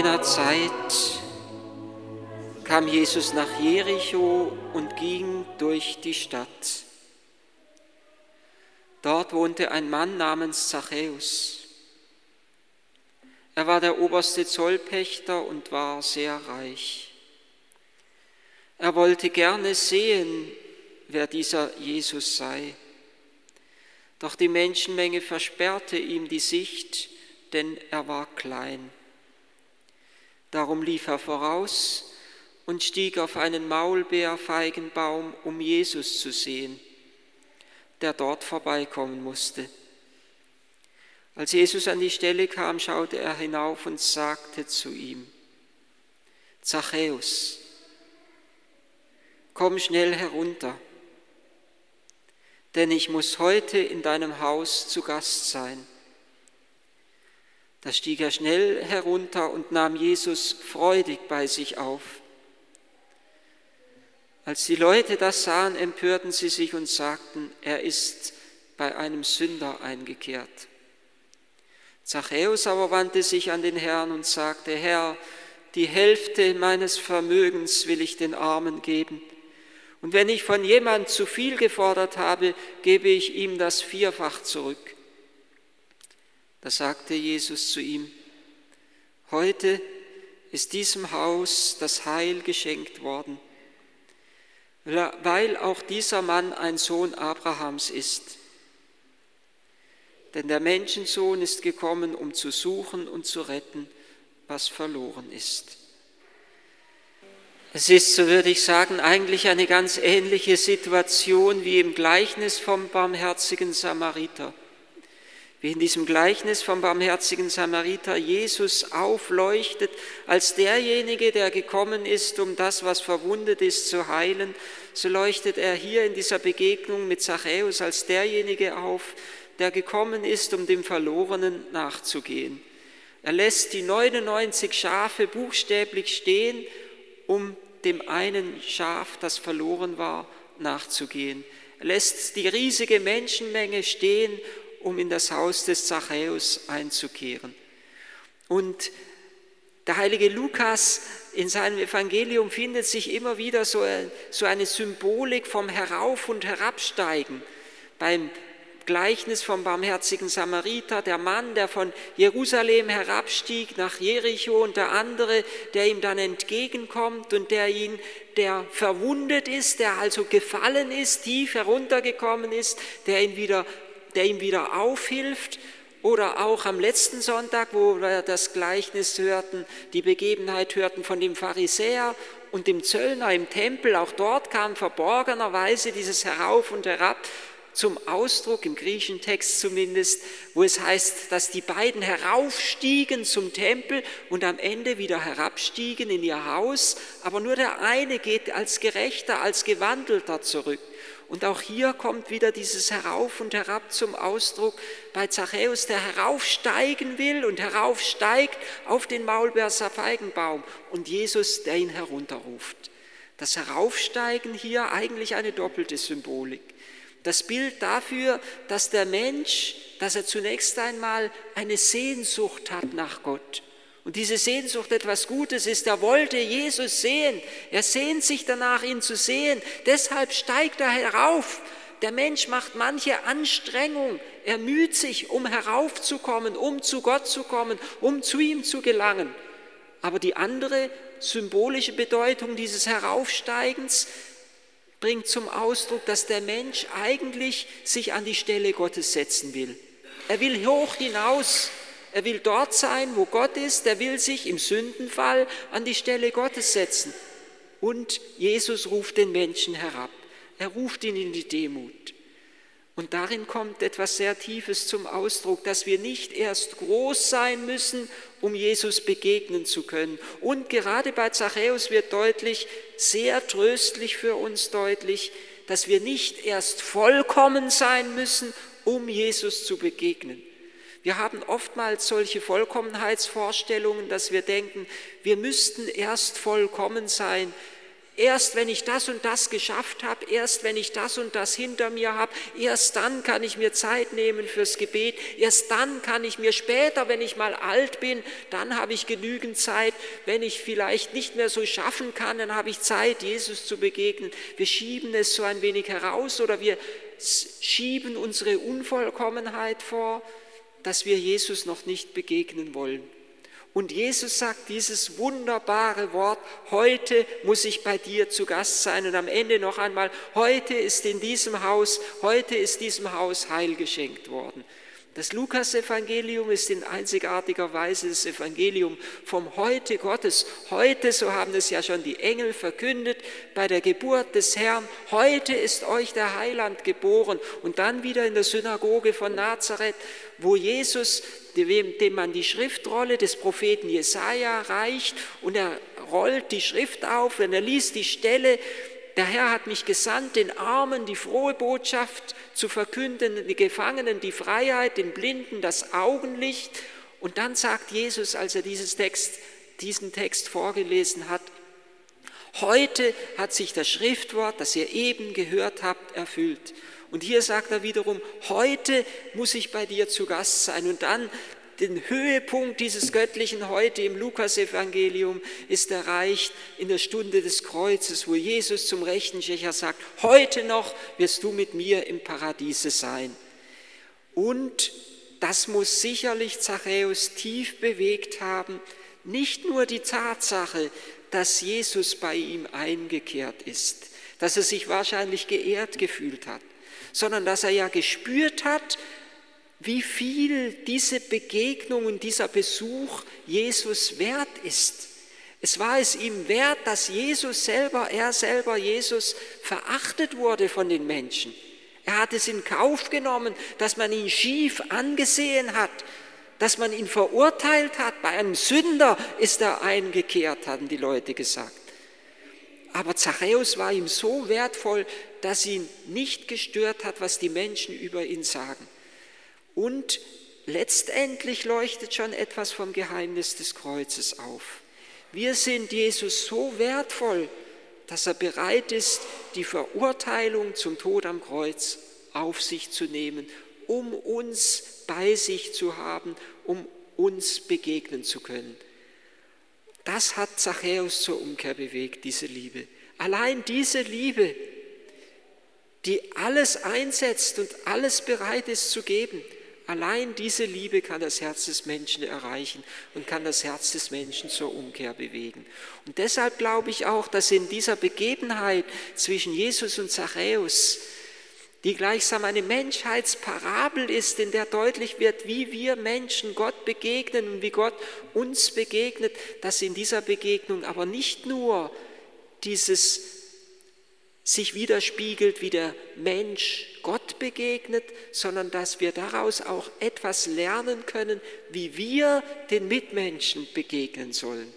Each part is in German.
Jener Zeit kam Jesus nach Jericho und ging durch die Stadt. Dort wohnte ein Mann namens Zachäus. Er war der oberste Zollpächter und war sehr reich. Er wollte gerne sehen, wer dieser Jesus sei. Doch die Menschenmenge versperrte ihm die Sicht, denn er war klein. Darum lief er voraus und stieg auf einen Maulbeerfeigenbaum, um Jesus zu sehen, der dort vorbeikommen musste. Als Jesus an die Stelle kam, schaute er hinauf und sagte zu ihm, Zachäus, komm schnell herunter, denn ich muss heute in deinem Haus zu Gast sein. Da stieg er schnell herunter und nahm Jesus freudig bei sich auf. Als die Leute das sahen, empörten sie sich und sagten, er ist bei einem Sünder eingekehrt. Zachäus aber wandte sich an den Herrn und sagte, Herr, die Hälfte meines Vermögens will ich den Armen geben. Und wenn ich von jemand zu viel gefordert habe, gebe ich ihm das vierfach zurück. Da sagte Jesus zu ihm, heute ist diesem Haus das Heil geschenkt worden, weil auch dieser Mann ein Sohn Abrahams ist. Denn der Menschensohn ist gekommen, um zu suchen und zu retten, was verloren ist. Es ist, so würde ich sagen, eigentlich eine ganz ähnliche Situation wie im Gleichnis vom barmherzigen Samariter wie in diesem Gleichnis vom barmherzigen Samariter Jesus aufleuchtet als derjenige, der gekommen ist, um das, was verwundet ist, zu heilen, so leuchtet er hier in dieser Begegnung mit Zachäus als derjenige auf, der gekommen ist, um dem Verlorenen nachzugehen. Er lässt die 99 Schafe buchstäblich stehen, um dem einen Schaf, das verloren war, nachzugehen. Er lässt die riesige Menschenmenge stehen, um in das Haus des Zachäus einzukehren. Und der heilige Lukas in seinem Evangelium findet sich immer wieder so, eine Symbolik vom Herauf- und Herabsteigen. Beim Gleichnis vom barmherzigen Samariter, der Mann, der von Jerusalem herabstieg nach Jericho und der andere, der ihm dann entgegenkommt und der ihn, der verwundet ist, der also gefallen ist, tief heruntergekommen ist, der ihn wieder der ihm wieder aufhilft. Oder auch am letzten Sonntag, wo wir das Gleichnis hörten, die Begebenheit hörten von dem Pharisäer und dem Zöllner im Tempel. Auch dort kam verborgenerweise dieses Herauf und Herab zum Ausdruck, im griechischen Text zumindest, wo es heißt, dass die beiden heraufstiegen zum Tempel und am Ende wieder herabstiegen in ihr Haus, aber nur der eine geht als Gerechter, als Gewandelter zurück. Und auch hier kommt wieder dieses Herauf und Herab zum Ausdruck bei Zachäus, der heraufsteigen will und heraufsteigt auf den Maulbeerser Feigenbaum und Jesus, der ihn herunterruft. Das Heraufsteigen hier eigentlich eine doppelte Symbolik. Das Bild dafür, dass der Mensch, dass er zunächst einmal eine Sehnsucht hat nach Gott und diese Sehnsucht etwas Gutes ist, er wollte Jesus sehen. Er sehnt sich danach, ihn zu sehen. Deshalb steigt er herauf. Der Mensch macht manche Anstrengung, er müht sich, um heraufzukommen, um zu Gott zu kommen, um zu ihm zu gelangen. Aber die andere symbolische Bedeutung dieses Heraufsteigens bringt zum Ausdruck, dass der Mensch eigentlich sich an die Stelle Gottes setzen will. Er will hoch hinaus er will dort sein, wo Gott ist. Er will sich im Sündenfall an die Stelle Gottes setzen. Und Jesus ruft den Menschen herab. Er ruft ihn in die Demut. Und darin kommt etwas sehr Tiefes zum Ausdruck, dass wir nicht erst groß sein müssen, um Jesus begegnen zu können. Und gerade bei Zachäus wird deutlich, sehr tröstlich für uns deutlich, dass wir nicht erst vollkommen sein müssen, um Jesus zu begegnen. Wir haben oftmals solche Vollkommenheitsvorstellungen, dass wir denken, wir müssten erst vollkommen sein, erst wenn ich das und das geschafft habe, erst wenn ich das und das hinter mir habe, erst dann kann ich mir Zeit nehmen fürs Gebet, erst dann kann ich mir später, wenn ich mal alt bin, dann habe ich genügend Zeit, wenn ich vielleicht nicht mehr so schaffen kann, dann habe ich Zeit, Jesus zu begegnen. Wir schieben es so ein wenig heraus oder wir schieben unsere Unvollkommenheit vor, dass wir Jesus noch nicht begegnen wollen. Und Jesus sagt dieses wunderbare Wort, heute muss ich bei dir zu Gast sein. Und am Ende noch einmal, heute ist in diesem Haus, heute ist diesem Haus Heil geschenkt worden. Das Lukas-Evangelium ist in einzigartiger Weise das Evangelium vom Heute Gottes. Heute, so haben es ja schon die Engel verkündet, bei der Geburt des Herrn, heute ist euch der Heiland geboren. Und dann wieder in der Synagoge von Nazareth, wo Jesus, dem man die Schriftrolle des Propheten Jesaja reicht und er rollt die Schrift auf und er liest die Stelle, der Herr hat mich gesandt, den Armen die frohe Botschaft zu verkünden, den Gefangenen die Freiheit, den Blinden das Augenlicht. Und dann sagt Jesus, als er Text, diesen Text vorgelesen hat, heute hat sich das Schriftwort, das ihr eben gehört habt, erfüllt. Und hier sagt er wiederum, heute muss ich bei dir zu Gast sein. Und dann den Höhepunkt dieses göttlichen Heute im Lukasevangelium ist erreicht in der Stunde des Kreuzes, wo Jesus zum rechten Schächer sagt, heute noch wirst du mit mir im Paradiese sein. Und das muss sicherlich Zachäus tief bewegt haben, nicht nur die Tatsache, dass Jesus bei ihm eingekehrt ist, dass er sich wahrscheinlich geehrt gefühlt hat, sondern dass er ja gespürt hat, wie viel diese Begegnung und dieser Besuch Jesus wert ist. Es war es ihm wert, dass Jesus selber, er selber, Jesus, verachtet wurde von den Menschen. Er hat es in Kauf genommen, dass man ihn schief angesehen hat, dass man ihn verurteilt hat. Bei einem Sünder ist er eingekehrt, hatten die Leute gesagt. Aber Zachäus war ihm so wertvoll, dass ihn nicht gestört hat, was die Menschen über ihn sagen. Und letztendlich leuchtet schon etwas vom Geheimnis des Kreuzes auf. Wir sind Jesus so wertvoll, dass er bereit ist, die Verurteilung zum Tod am Kreuz auf sich zu nehmen, um uns bei sich zu haben, um uns begegnen zu können. Das hat Zachäus zur Umkehr bewegt, diese Liebe. Allein diese Liebe, die alles einsetzt und alles bereit ist zu geben, Allein diese Liebe kann das Herz des Menschen erreichen und kann das Herz des Menschen zur Umkehr bewegen. Und deshalb glaube ich auch, dass in dieser Begebenheit zwischen Jesus und Zachäus, die gleichsam eine Menschheitsparabel ist, in der deutlich wird, wie wir Menschen Gott begegnen und wie Gott uns begegnet, dass in dieser Begegnung aber nicht nur dieses sich widerspiegelt, wie der Mensch Gott begegnet, sondern dass wir daraus auch etwas lernen können, wie wir den Mitmenschen begegnen sollen.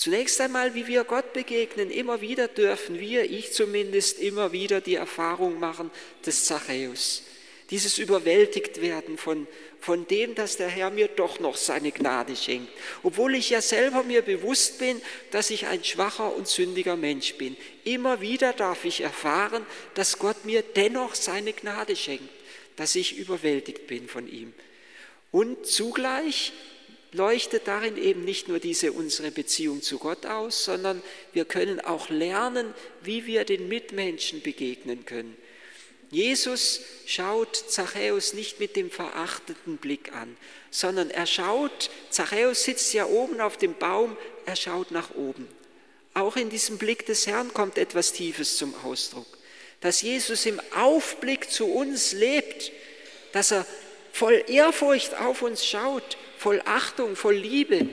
Zunächst einmal, wie wir Gott begegnen, immer wieder dürfen wir, ich zumindest, immer wieder die Erfahrung machen des Zachäus. Dieses überwältigt werden von von dem, dass der Herr mir doch noch seine Gnade schenkt. Obwohl ich ja selber mir bewusst bin, dass ich ein schwacher und sündiger Mensch bin. Immer wieder darf ich erfahren, dass Gott mir dennoch seine Gnade schenkt, dass ich überwältigt bin von ihm. Und zugleich leuchtet darin eben nicht nur diese unsere Beziehung zu Gott aus, sondern wir können auch lernen, wie wir den Mitmenschen begegnen können. Jesus schaut Zachäus nicht mit dem verachteten Blick an, sondern er schaut, Zachäus sitzt ja oben auf dem Baum, er schaut nach oben. Auch in diesem Blick des Herrn kommt etwas Tiefes zum Ausdruck, dass Jesus im Aufblick zu uns lebt, dass er voll Ehrfurcht auf uns schaut, voll Achtung, voll Liebe,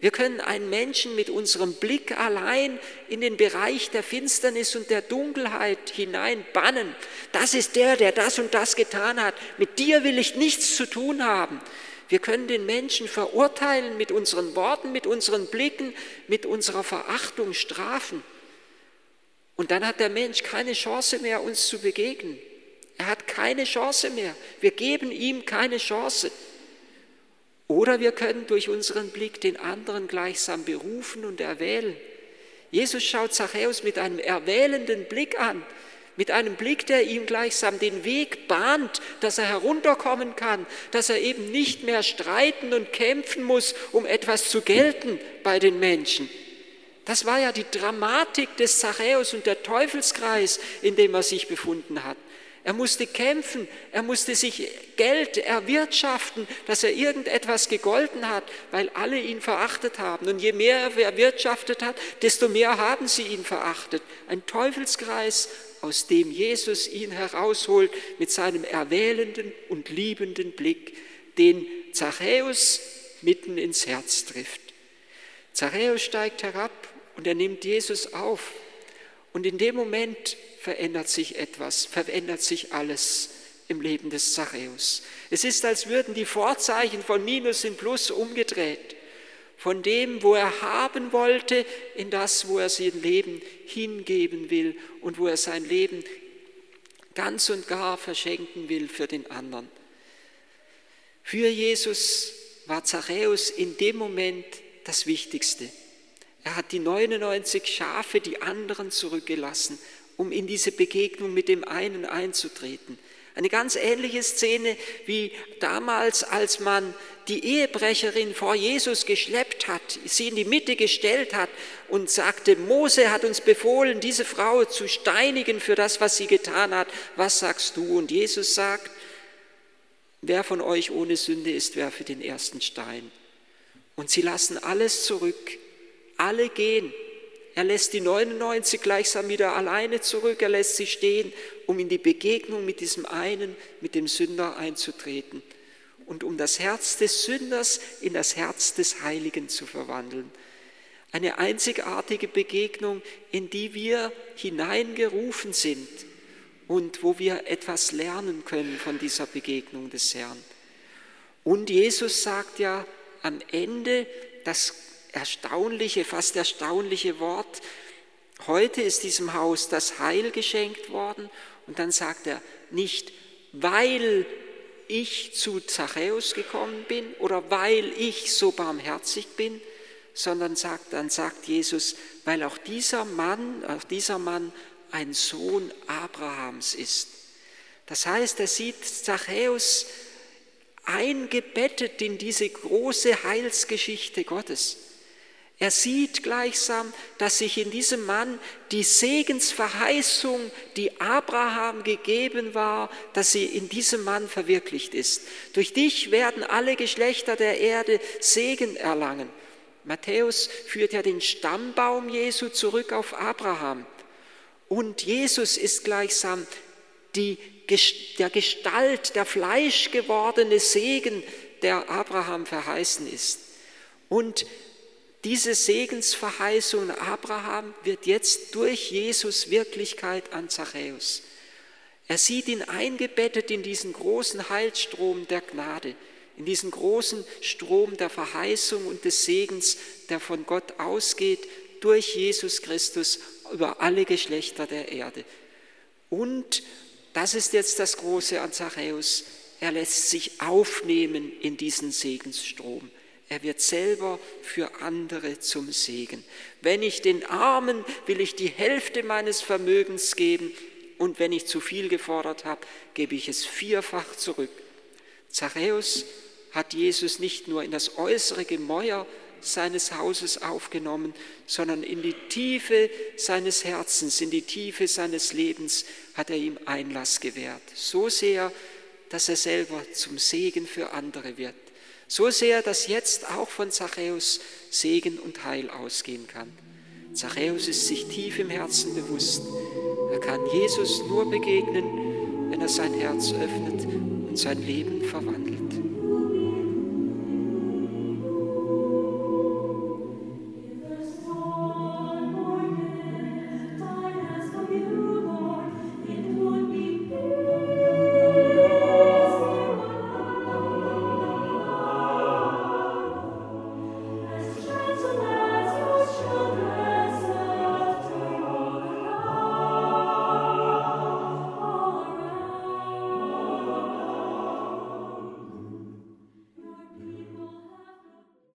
wir können einen Menschen mit unserem Blick allein in den Bereich der Finsternis und der Dunkelheit hinein bannen. Das ist der, der das und das getan hat. Mit dir will ich nichts zu tun haben. Wir können den Menschen verurteilen mit unseren Worten, mit unseren Blicken, mit unserer Verachtung strafen. Und dann hat der Mensch keine Chance mehr, uns zu begegnen. Er hat keine Chance mehr. Wir geben ihm keine Chance. Oder wir können durch unseren Blick den anderen gleichsam berufen und erwählen. Jesus schaut Zachäus mit einem erwählenden Blick an, mit einem Blick, der ihm gleichsam den Weg bahnt, dass er herunterkommen kann, dass er eben nicht mehr streiten und kämpfen muss, um etwas zu gelten bei den Menschen. Das war ja die Dramatik des Zachäus und der Teufelskreis, in dem er sich befunden hat. Er musste kämpfen, er musste sich Geld erwirtschaften, dass er irgendetwas gegolten hat, weil alle ihn verachtet haben. Und je mehr er erwirtschaftet hat, desto mehr haben sie ihn verachtet. Ein Teufelskreis, aus dem Jesus ihn herausholt mit seinem erwählenden und liebenden Blick, den Zachäus mitten ins Herz trifft. Zachäus steigt herab und er nimmt Jesus auf. Und in dem Moment verändert sich etwas, verändert sich alles im Leben des Zachäus. Es ist, als würden die Vorzeichen von Minus in Plus umgedreht. Von dem, wo er haben wollte, in das, wo er sein Leben hingeben will und wo er sein Leben ganz und gar verschenken will für den anderen. Für Jesus war Zachäus in dem Moment das Wichtigste. Er hat die 99 Schafe, die anderen zurückgelassen um in diese Begegnung mit dem einen einzutreten. Eine ganz ähnliche Szene wie damals, als man die Ehebrecherin vor Jesus geschleppt hat, sie in die Mitte gestellt hat und sagte, Mose hat uns befohlen, diese Frau zu steinigen für das, was sie getan hat. Was sagst du? Und Jesus sagt, wer von euch ohne Sünde ist, werfe den ersten Stein. Und sie lassen alles zurück, alle gehen er lässt die 99 gleichsam wieder alleine zurück, er lässt sie stehen, um in die Begegnung mit diesem einen, mit dem Sünder einzutreten und um das Herz des Sünders in das Herz des Heiligen zu verwandeln. Eine einzigartige Begegnung, in die wir hineingerufen sind und wo wir etwas lernen können von dieser Begegnung des Herrn. Und Jesus sagt ja am Ende, dass erstaunliche, fast erstaunliche Wort. Heute ist diesem Haus das Heil geschenkt worden. Und dann sagt er, nicht weil ich zu Zachäus gekommen bin oder weil ich so barmherzig bin, sondern sagt, dann sagt Jesus, weil auch dieser Mann, auch dieser Mann ein Sohn Abrahams ist. Das heißt, er sieht Zachäus eingebettet in diese große Heilsgeschichte Gottes. Er sieht gleichsam, dass sich in diesem Mann die Segensverheißung, die Abraham gegeben war, dass sie in diesem Mann verwirklicht ist. Durch dich werden alle Geschlechter der Erde Segen erlangen. Matthäus führt ja den Stammbaum Jesu zurück auf Abraham. Und Jesus ist gleichsam die, der Gestalt, der fleischgewordene Segen, der Abraham verheißen ist. Und diese Segensverheißung Abraham wird jetzt durch Jesus Wirklichkeit an Zachäus. Er sieht ihn eingebettet in diesen großen Heilstrom der Gnade, in diesen großen Strom der Verheißung und des Segens, der von Gott ausgeht durch Jesus Christus über alle Geschlechter der Erde. Und das ist jetzt das Große an Zachäus. Er lässt sich aufnehmen in diesen Segensstrom. Er wird selber für andere zum Segen. Wenn ich den Armen will ich die Hälfte meines Vermögens geben und wenn ich zu viel gefordert habe, gebe ich es vierfach zurück. Zachäus hat Jesus nicht nur in das äußere Gemäuer seines Hauses aufgenommen, sondern in die Tiefe seines Herzens, in die Tiefe seines Lebens hat er ihm Einlass gewährt. So sehr, dass er selber zum Segen für andere wird. So sehr, dass jetzt auch von Zachäus Segen und Heil ausgehen kann. Zachäus ist sich tief im Herzen bewusst. Er kann Jesus nur begegnen, wenn er sein Herz öffnet und sein Leben verwandelt.